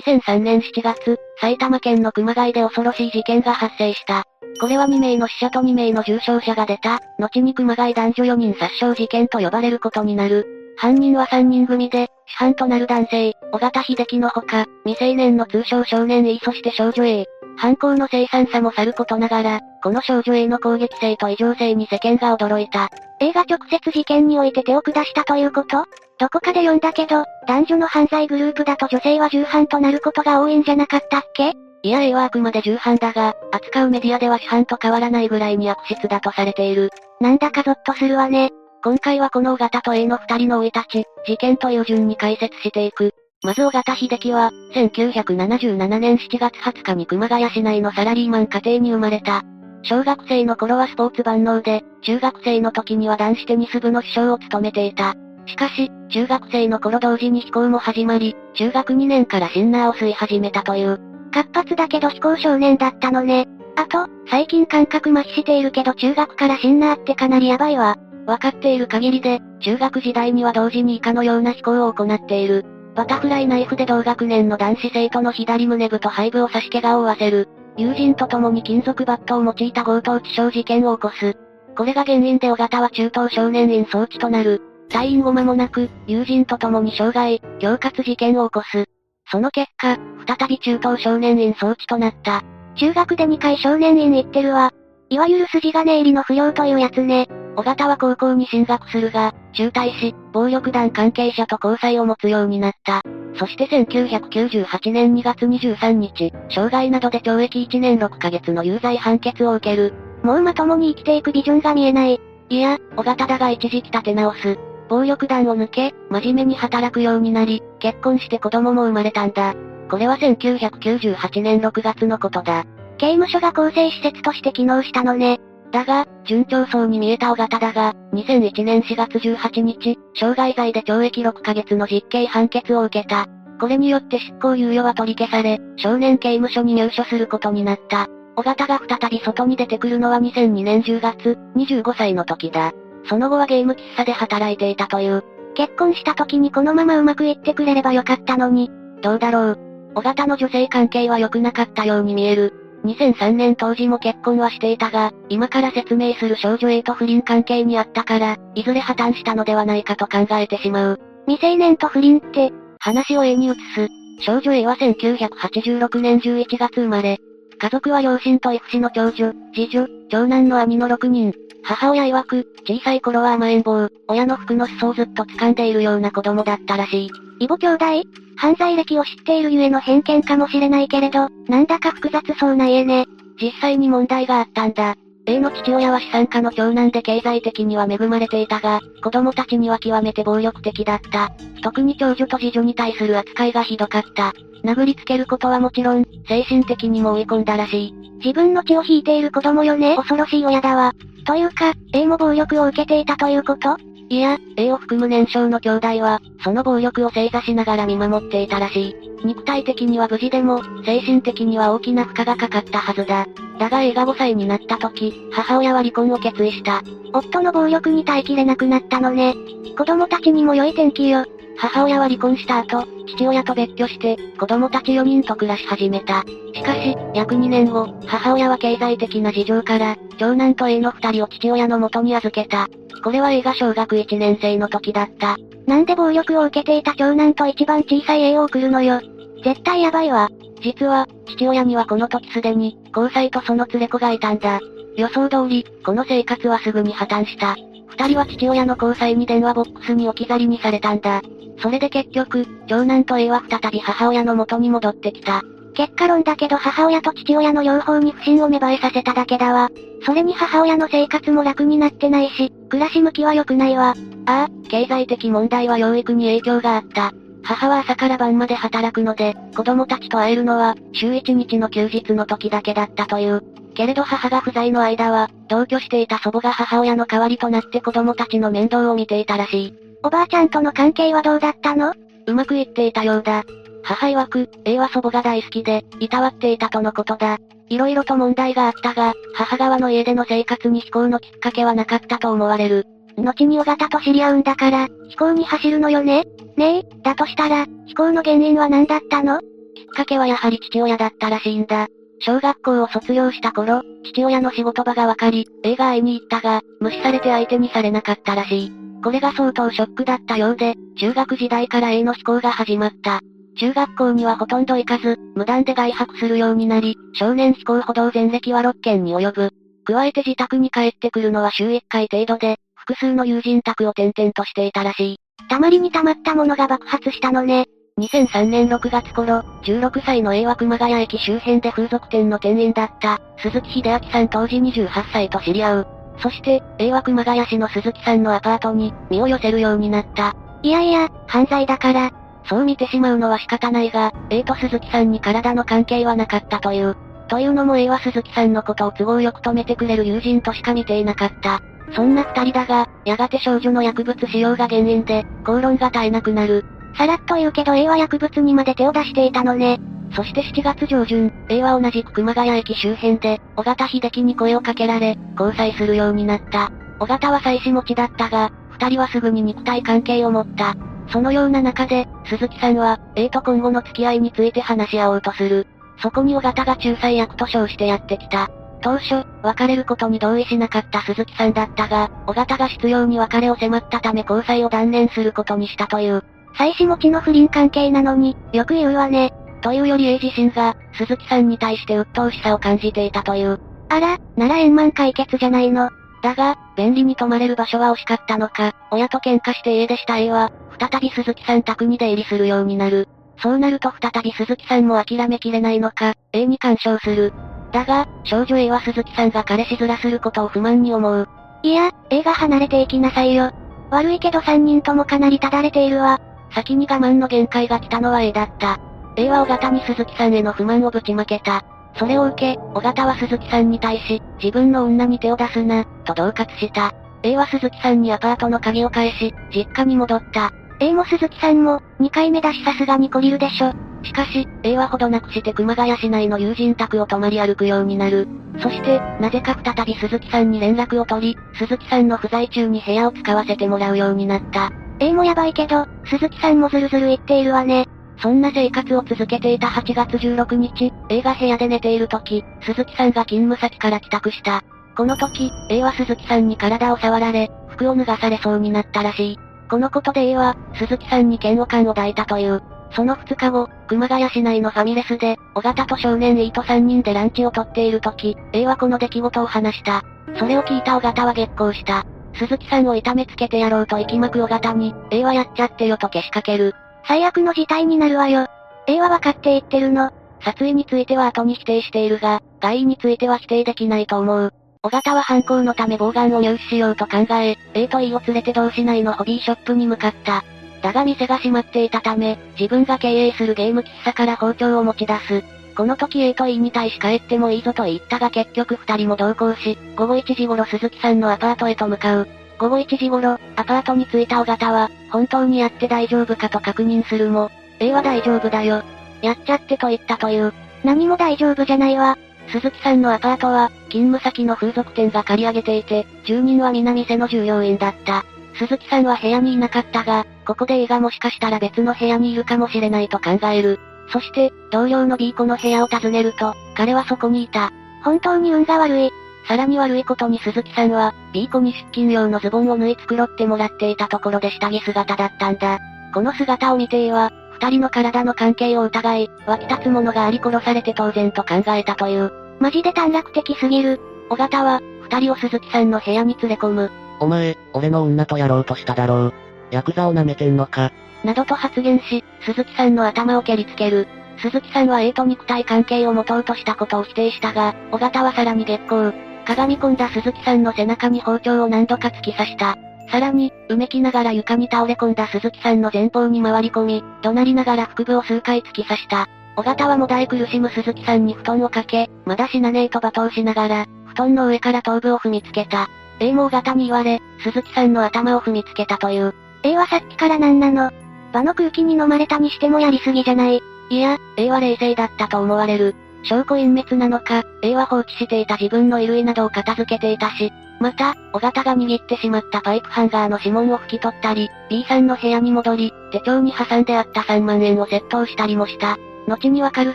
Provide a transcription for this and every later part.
2003年7月、埼玉県の熊谷で恐ろしい事件が発生した。これは2名の死者と2名の重傷者が出た、後に熊谷男女4人殺傷事件と呼ばれることになる。犯人は3人組で、主犯となる男性、小形秀樹のほか、未成年の通称少年 E そして少女 A。犯行の凄惨さもさることながら、この少女 A の攻撃性と異常性に世間が驚いた。A が直接事件において手を下したということ？どこかで読んだけど、男女の犯罪グループだと女性は重犯となることが多いんじゃなかったっけ？いや A はあくまで重犯だが、扱うメディアでは主犯と変わらないぐらいに悪質だとされている。なんだかゾッとするわね。今回はこの尾形と A の二人の生い立ち、事件という順に解説していく。まず尾形秀樹は、1977年7月20日に熊谷市内のサラリーマン家庭に生まれた。小学生の頃はスポーツ万能で、中学生の時には男子テニス部の首相を務めていた。しかし、中学生の頃同時に飛行も始まり、中学2年からシンナーを吸い始めたという。活発だけど飛行少年だったのね。あと、最近感覚麻痺しているけど中学からシンナーってかなりヤバいわ。わかっている限りで、中学時代には同時に以下のような飛行を行っている。バタフライナイフで同学年の男子生徒の左胸部と背部を刺し怪我を負わせる。友人と共に金属バットを用いた強盗致傷事件を起こす。これが原因で尾形は中等少年院装置となる。退院後間もなく、友人と共に傷害、恐喝事件を起こす。その結果、再び中等少年院装置となった。中学で2回少年院行ってるわ。いわゆる筋金入りの不良というやつね。尾形は高校に進学するが、中退し、暴力団関係者と交際を持つようになった。そして1998年2月23日、傷害などで懲役1年6ヶ月の有罪判決を受ける。もうまともに生きていくビジョンが見えない。いや、尾形だが一時期立て直す。暴力団を抜け、真面目に働くようになり、結婚して子供も生まれたんだ。これは1998年6月のことだ。刑務所が更生施設として機能したのね。だが、順調そうに見えた尾形だが、2001年4月18日、傷害罪で懲役6ヶ月の実刑判決を受けた。これによって執行猶予は取り消され、少年刑務所に入所することになった。尾形が再び外に出てくるのは2002年10月、25歳の時だ。その後はゲーム喫茶で働いていたという。結婚した時にこのままうまくいってくれればよかったのに。どうだろう。尾形の女性関係は良くなかったように見える。2003年当時も結婚はしていたが、今から説明する少女 A と不倫関係にあったから、いずれ破綻したのではないかと考えてしまう。未成年と不倫って、話を A に移す。少女 A は1986年11月生まれ。家族は両親と F 氏の長女、次女、長男の兄の6人。母親曰く、小さい頃は甘えん坊、親の服の裾をずっと掴んでいるような子供だったらしい。異母兄弟？犯罪歴を知っているゆえの偏見かもしれないけれど、なんだか複雑そうな家ね。実際に問題があったんだ。A の父親は資産家の長男で経済的には恵まれていたが、子供たちには極めて暴力的だった。特に長女と次女に対する扱いがひどかった。殴りつけることはもちろん、精神的にも追い込んだらしい。自分の血を引いている子供よね恐ろしい親だわ。というか、A も暴力を受けていたということ？いや、A を含む年少の兄弟は、その暴力を正座しながら見守っていたらしい。肉体的には無事でも、精神的には大きな負荷がかかったはずだ。だが A が5歳になった時、母親は離婚を決意した。夫の暴力に耐えきれなくなったのね。子供たちにも良い天気よ。母親は離婚した後、父親と別居して、子供たち4人と暮らし始めた。しかし、約2年後、母親は経済的な事情から、長男と A の2人を父親の元に預けた。これは A が小学1年生の時だった。なんで暴力を受けていた長男と一番小さい A を送るのよ。絶対ヤバいわ。実は、父親にはこの時すでに、交際とその連れ子がいたんだ。予想通り、この生活はすぐに破綻した。二人は父親の交際に電話ボックスに置き去りにされたんだ。それで結局、長男と A は再び母親の元に戻ってきた。結果論だけど母親と父親の両方に不信を芽生えさせただけだわ。それに母親の生活も楽になってないし、暮らし向きは良くないわ。ああ、経済的問題は養育に影響があった。母は朝から晩まで働くので、子供たちと会えるのは、週1日の休日の時だけだったという。けれど母が不在の間は、同居していた祖母が母親の代わりとなって子供たちの面倒を見ていたらしい。おばあちゃんとの関係はどうだったの？うまくいっていたようだ。母曰く、A は祖母が大好きで、いたわっていたとのことだ。色々と問題があったが、母側の家での生活に飛行のきっかけはなかったと思われる。後に尾形と知り合うんだから、飛行に走るのよね？ねえ、だとしたら、飛行の原因は何だったの？きっかけはやはり父親だったらしいんだ。小学校を卒業した頃、父親の仕事場がわかり、映画会いに行ったが、無視されて相手にされなかったらしい。これが相当ショックだったようで、中学時代から A の思考が始まった。中学校にはほとんど行かず、無断で外泊するようになり、少年飛行歩道前歴は6件に及ぶ。加えて自宅に帰ってくるのは週1回程度で、複数の友人宅を転々としていたらしい。たまりに溜まったものが爆発したのね。2003年6月頃、16歳の A は熊谷駅周辺で風俗店の店員だった、鈴木秀明さん当時28歳と知り合う。そして、A は熊谷市の鈴木さんのアパートに、身を寄せるようになった。いやいや、犯罪だから。そう見てしまうのは仕方ないが、A と鈴木さんに体の関係はなかったという。というのも A は鈴木さんのことを都合よく止めてくれる友人としか見ていなかった。そんな二人だが、やがて少女の薬物使用が原因で、口論が絶えなくなる。さらっと言うけど A は薬物にまで手を出していたのね。そして7月上旬、A は同じく熊谷駅周辺で、尾形秀樹に声をかけられ、交際するようになった。尾形は妻子持ちだったが、二人はすぐに肉体関係を持った。そのような中で、鈴木さんは、A と今後の付き合いについて話し合おうとする。そこに尾形が仲裁役と称してやってきた。当初、別れることに同意しなかった鈴木さんだったが、尾形が必要に別れを迫ったため交際を断念することにしたという。妻子持ちの不倫関係なのに、よく言うわね。というより A 自身が、鈴木さんに対して鬱陶しさを感じていたという。あら、なら円満解決じゃないの。だが、便利に泊まれる場所は惜しかったのか、親と喧嘩して家出した A は、再び鈴木さん宅に出入りするようになる。そうなると再び鈴木さんも諦めきれないのか、A に干渉する。だが、少女 A は鈴木さんが彼氏面することを不満に思う。いや、A が離れていきなさいよ。悪いけど三人ともかなりただれているわ。先に我慢の限界が来たのは A だった。A は尾形に鈴木さんへの不満をぶちまけた。それを受け、尾形は鈴木さんに対し、自分の女に手を出すな、と恫喝した。A は鈴木さんにアパートの鍵を返し、実家に戻った。A も鈴木さんも、2回目だしさすがに懲りるでしょ。しかし、A はほどなくして熊谷市内の友人宅を泊まり歩くようになる。そして、なぜか再び鈴木さんに連絡を取り、鈴木さんの不在中に部屋を使わせてもらうようになった。A もやばいけど、鈴木さんもずるずる言っているわね。そんな生活を続けていた8月16日、A が部屋で寝ている時、鈴木さんが勤務先から帰宅した。この時、A は鈴木さんに体を触られ、服を脱がされそうになったらしい。このことで A は、鈴木さんに嫌悪感を抱いたという。その2日後、熊谷市内のファミレスで、尾形と少年 E と3人でランチをとっている時、A はこの出来事を話した。それを聞いた尾形は激高した。鈴木さんを痛めつけてやろうと息巻く尾形に、A はやっちゃってよとけしかける。最悪の事態になるわよ。A は分かって言ってるの。殺意については後に否定しているが、外意については否定できないと思う。尾形は犯行のため暴眼を入手しようと考え、A と E を連れて同市内のホビーショップに向かった。だが店が閉まっていたため、自分が経営するゲーム喫茶から包丁を持ち出す。この時 A と E に対し帰ってもいいぞと言ったが結局二人も同行し、午後1時頃鈴木さんのアパートへと向かう。午後1時頃、アパートに着いた尾形は、本当にやって大丈夫かと確認するも、A は大丈夫だよ。やっちゃってと言ったという。何も大丈夫じゃないわ。鈴木さんのアパートは、勤務先の風俗店が借り上げていて、住人は皆店の従業員だった。鈴木さんは部屋にいなかったが、ここで A がもしかしたら別の部屋にいるかもしれないと考える。そして、同僚の B 子の部屋を訪ねると、彼はそこにいた。本当に運が悪い。さらに悪いことに鈴木さんは、B 子に出勤用のズボンを縫い繕ってもらっていたところで下着姿だったんだ。この姿を見て A は、二人の体の関係を疑い、湧き立つものがあり殺されて当然と考えたという。マジで短絡的すぎる。尾形は、二人を鈴木さんの部屋に連れ込む。お前、俺の女とやろうとしただろう。ヤクザを舐めてんのか。などと発言し、鈴木さんの頭を蹴りつける。鈴木さんは A と肉体関係を持とうとしたことを否定したが、尾形はさらに激高。かがみ込んだ鈴木さんの背中に包丁を何度か突き刺した。さらに、うめきながら床に倒れ込んだ鈴木さんの前方に回り込み、怒鳴りながら腹部を数回突き刺した。尾形はもだえ苦しむ鈴木さんに布団をかけ、まだ死なねえと罵倒しながら、布団の上から頭部を踏みつけた。A も尾形に言われ、鈴木さんの頭を踏みつけたという。A はさっきから何なの？場の空気に飲まれたにしてもやりすぎじゃない？いや、A は冷静だったと思われる。証拠隠滅なのか、A は放置していた自分の衣類などを片付けていたし、また、尾形が握ってしまったパイプハンガーの指紋を拭き取ったり、B さんの部屋に戻り、手帳に挟んであった3万円を窃盗したりもした。後にわかる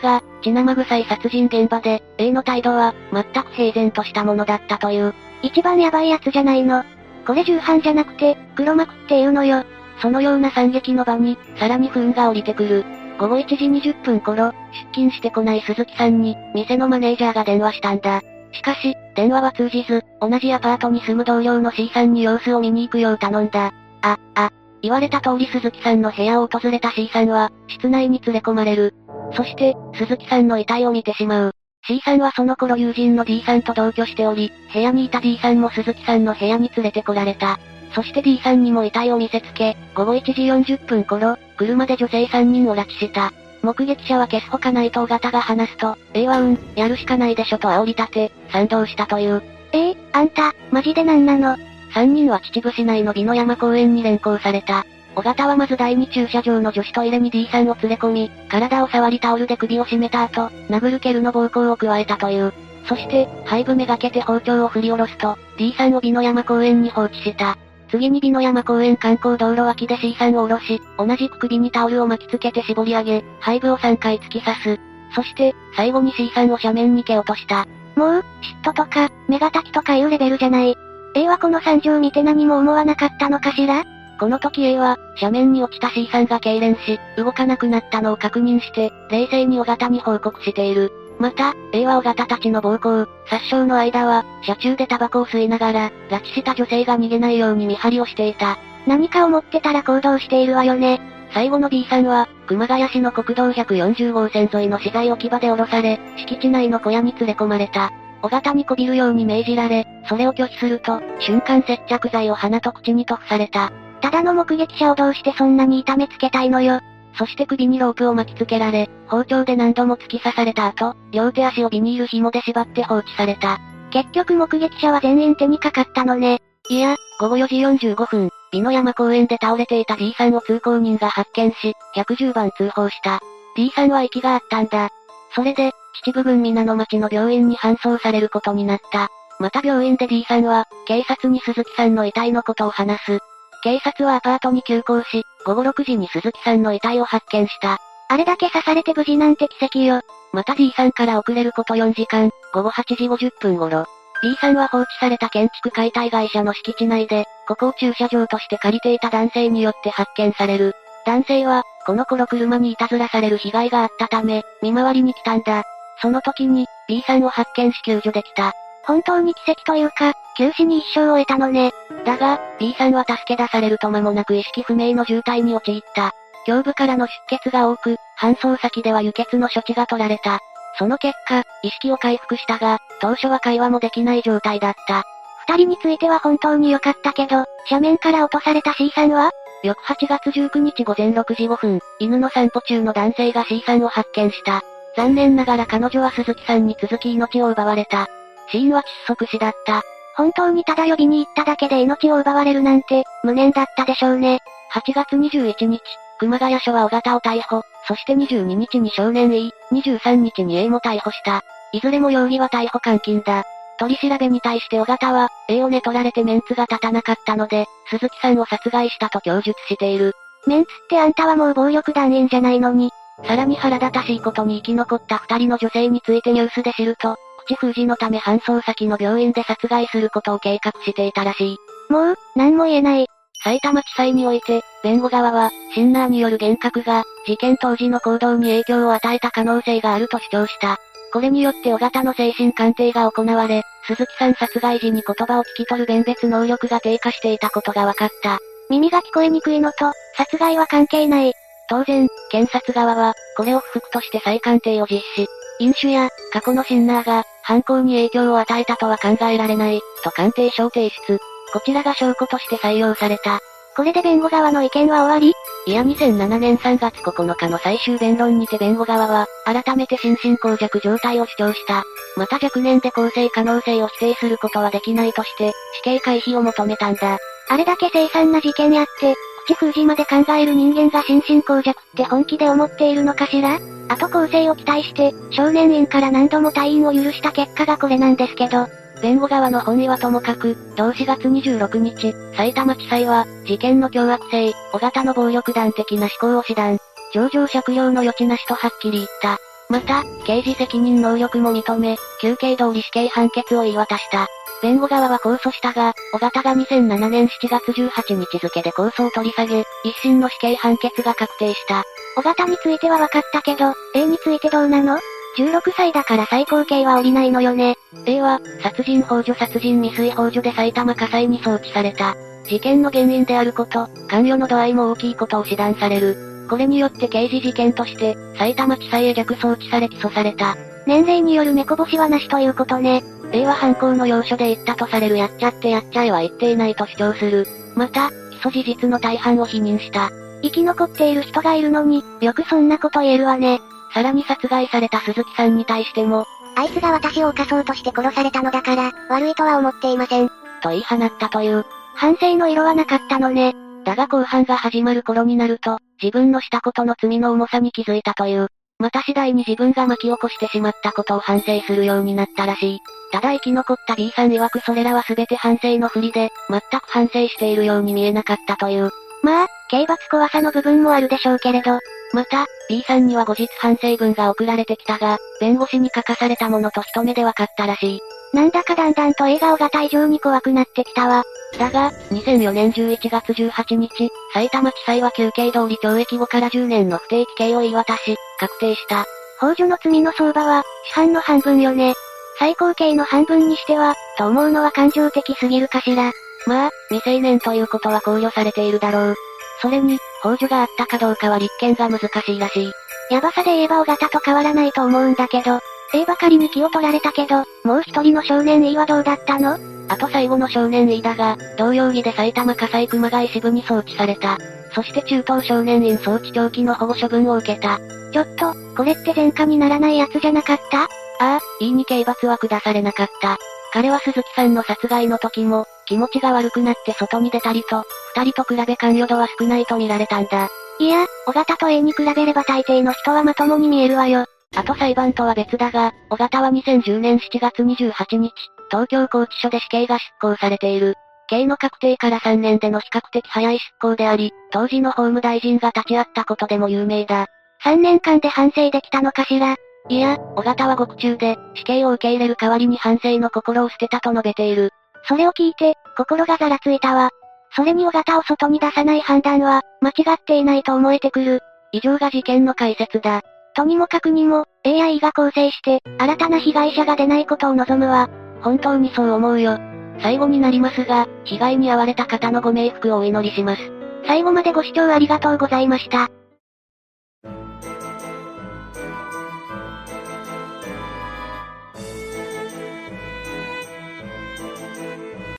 が、血生臭い殺人現場で、A の態度は、全く平然としたものだったという。一番ヤバいやつじゃないの。これ重犯じゃなくて、黒幕っていうのよ。そのような惨劇の場に、さらに不運が降りてくる。午後1時20分頃、出勤してこない鈴木さんに、店のマネージャーが電話したんだ。しかし、電話は通じず、同じアパートに住む同僚の C さんに様子を見に行くよう頼んだ。あ、あ、言われた通り鈴木さんの部屋を訪れた C さんは、室内に連れ込まれる。そして、鈴木さんの遺体を見てしまう。C さんはその頃友人の D さんと同居しており、部屋にいた D さんも鈴木さんの部屋に連れてこられた。そして D さんにも遺体を見せつけ、午後1時40分頃、車で女性3人を拉致した。目撃者は消すほかないと尾形が話すと、A はうん、やるしかないでしょと煽り立て、賛同したという。えー、あんた、マジでなんなの？三人は秩父市内の美濃山公園に連行された。尾形はまず第二駐車場の女子トイレに D さんを連れ込み、体を触りタオルで首を絞めた後、殴る蹴るの暴行を加えたという。そして、背部めがけて包丁を振り下ろすと、D さんを美濃山公園に放置した。次に美濃山公園観光道路脇で C さんを下ろし、同じく首にタオルを巻きつけて絞り上げ、背部を3回突き刺す。そして、最後に C さんを斜面に蹴落とした。もう、嫉妬とか、目がきとかいうレベルじゃない。A はこの惨状見て何も思わなかったのかしら？この時 A は、斜面に落ちた C さんが痙攣し、動かなくなったのを確認して、冷静に尾形に報告している。また、A は尾形たちの暴行、殺傷の間は、車中でタバコを吸いながら、拉致した女性が逃げないように見張りをしていた。何かを持ってたら行動しているわよね。最後の B さんは、熊谷市の国道140号線沿いの資材置き場で降ろされ、敷地内の小屋に連れ込まれた。尾形にこびるように命じられ、それを拒否すると、瞬間接着剤を鼻と口に塗布された。ただの目撃者をどうしてそんなに痛めつけたいのよ。そして首にロープを巻きつけられ、包丁で何度も突き刺された後、両手足をビニール紐で縛って放置された。結局目撃者は全員手にかかったのね。いや、午後4時45分、美濃山公園で倒れていた D さんを通行人が発見し、110番通報した。D さんは息があったんだ。それで、秩父郡皆野町の病院に搬送されることになった。また病院で D さんは、警察に鈴木さんの遺体のことを話す。警察はアパートに急行し、午後6時に鈴木さんの遺体を発見した。あれだけ刺されて無事なんて奇跡よ。また D さんから遅れること4時間、午後8時50分頃。D さんは放置された建築解体会社の敷地内で、ここを駐車場として借りていた男性によって発見される。男性は、この頃車にいたずらされる被害があったため、見回りに来たんだ。その時に、B さんを発見し救助できた。本当に奇跡というか、急死に一生を得たのね。だが、B さんは助け出されると間もなく意識不明の重体に陥った。胸部からの出血が多く、搬送先では輸血の処置が取られた。その結果、意識を回復したが、当初は会話もできない状態だった。二人については本当に良かったけど、斜面から落とされた C さんは？翌8月19日午前6時5分、犬の散歩中の男性が C さんを発見した。残念ながら彼女は鈴木さんに続き命を奪われた。死因は窒息死だった。本当にただ呼びに行っただけで命を奪われるなんて、無念だったでしょうね。8月21日、熊谷署は尾形を逮捕、そして22日に少年 E、23日に A も逮捕した。いずれも容疑は逮捕監禁だ。取り調べに対して尾形は、A を寝取られてメンツが立たなかったので、鈴木さんを殺害したと供述している。メンツってあんたはもう暴力団員じゃないのに。さらに腹立たしいことに生き残った二人の女性についてニュースで知ると、口封じのため搬送先の病院で殺害することを計画していたらしい。もう、何も言えない。埼玉地裁において、弁護側は、シンナーによる幻覚が、事件当時の行動に影響を与えた可能性があると主張した。これによって尾形の精神鑑定が行われ、鈴木さん殺害時に言葉を聞き取る弁別能力が低下していたことが分かった。耳が聞こえにくいのと、殺害は関係ない。当然、検察側は、これを不服として再鑑定を実施。飲酒や、過去のシンナーが、犯行に影響を与えたとは考えられない、と鑑定書を提出。こちらが証拠として採用された。これで弁護側の意見は終わりいや2007年3月9日の最終弁論にて弁護側は、改めて心神耗弱状態を主張した。また若年で構成可能性を否定することはできないとして、死刑回避を求めたんだ。あれだけ凄惨な事件やって、口封じまで考える人間が心神耗弱って本気で思っているのかしら？あと構成を期待して、少年院から何度も退院を許した結果がこれなんですけど、弁護側の本意はともかく、同4月26日、埼玉地裁は、事件の凶悪性、小型の暴力団的な思考を示談。上場借用の余地なしとはっきり言った。また、刑事責任能力も認め、休刑通り死刑判決を言い渡した。弁護側は控訴したが、尾形が2007年7月18日付で控訴を取り下げ、一審の死刑判決が確定した。尾形については分かったけど、A についてどうなの ?16 歳だから最高刑は降りないのよね。A は、殺人幇助殺人未遂幇助で埼玉火災に送致された。事件の原因であること、関与の度合いも大きいことを指断される。これによって刑事事件として、埼玉地裁へ逆送致され起訴された。年齢による目こぼしはなしということね。A は犯行の要所で言ったとされるやっちゃってやっちゃえは言っていないと主張する。また、起訴事実の大半を否認した。生き残っている人がいるのに、よくそんなこと言えるわね。さらに殺害された鈴木さんに対しても、あいつが私を犯そうとして殺されたのだから、悪いとは思っていません。と言い放ったという。反省の色はなかったのね。だが後半が始まる頃になると、自分のしたことの罪の重さに気づいたという。また次第に自分が巻き起こしてしまったことを反省するようになったらしい。ただ生き残った B さん曰くそれらは全て反省のふりで、全く反省しているように見えなかったという。まあ、刑罰怖さの部分もあるでしょうけれど。また、B さんには後日反省文が送られてきたが、弁護士に書かされたものと一目で分かったらしい。なんだかだんだんと映画をがた以上に怖くなってきたわ。だが、2004年11月18日、埼玉地裁は休刑通り懲役後から10年の不定期刑を言い渡し、確定した。法助の罪の相場は、市販の半分よね。最高刑の半分にしては、と思うのは感情的すぎるかしら。まあ、未成年ということは考慮されているだろう。それに、法助があったかどうかは立件が難しいらしい。ヤバさで言えば尾形と変わらないと思うんだけど、A ばかりに気を取られたけど、もう一人の少年 E はどうだったの？あと最後の少年 E だが、同様儀で埼玉火災熊谷支部に送致された。そして中等少年院送致長期の保護処分を受けた。ちょっと、これって前科にならないやつじゃなかった？ああ、E に刑罰は下されなかった。彼は鈴木さんの殺害の時も、気持ちが悪くなって外に出たりと、二人と比べ関与度は少ないと見られたんだ。いや、尾形と A に比べれば大抵の人はまともに見えるわよ。あと裁判とは別だが、尾形は2010年7月28日、東京拘置所で死刑が執行されている。刑の確定から3年での比較的早い執行であり、当時の法務大臣が立ち会ったことでも有名だ。3年間で反省できたのかしら？いや、尾形は獄中で、死刑を受け入れる代わりに反省の心を捨てたと述べている。それを聞いて、心がざらついたわ。それに尾形を外に出さない判断は、間違っていないと思えてくる。以上が事件の解説だ。とにもかくにも、AI が構成して、新たな被害者が出ないことを望むわ。本当にそう思うよ。最後になりますが、被害に遭われた方のご冥福をお祈りします。最後までご視聴ありがとうございました。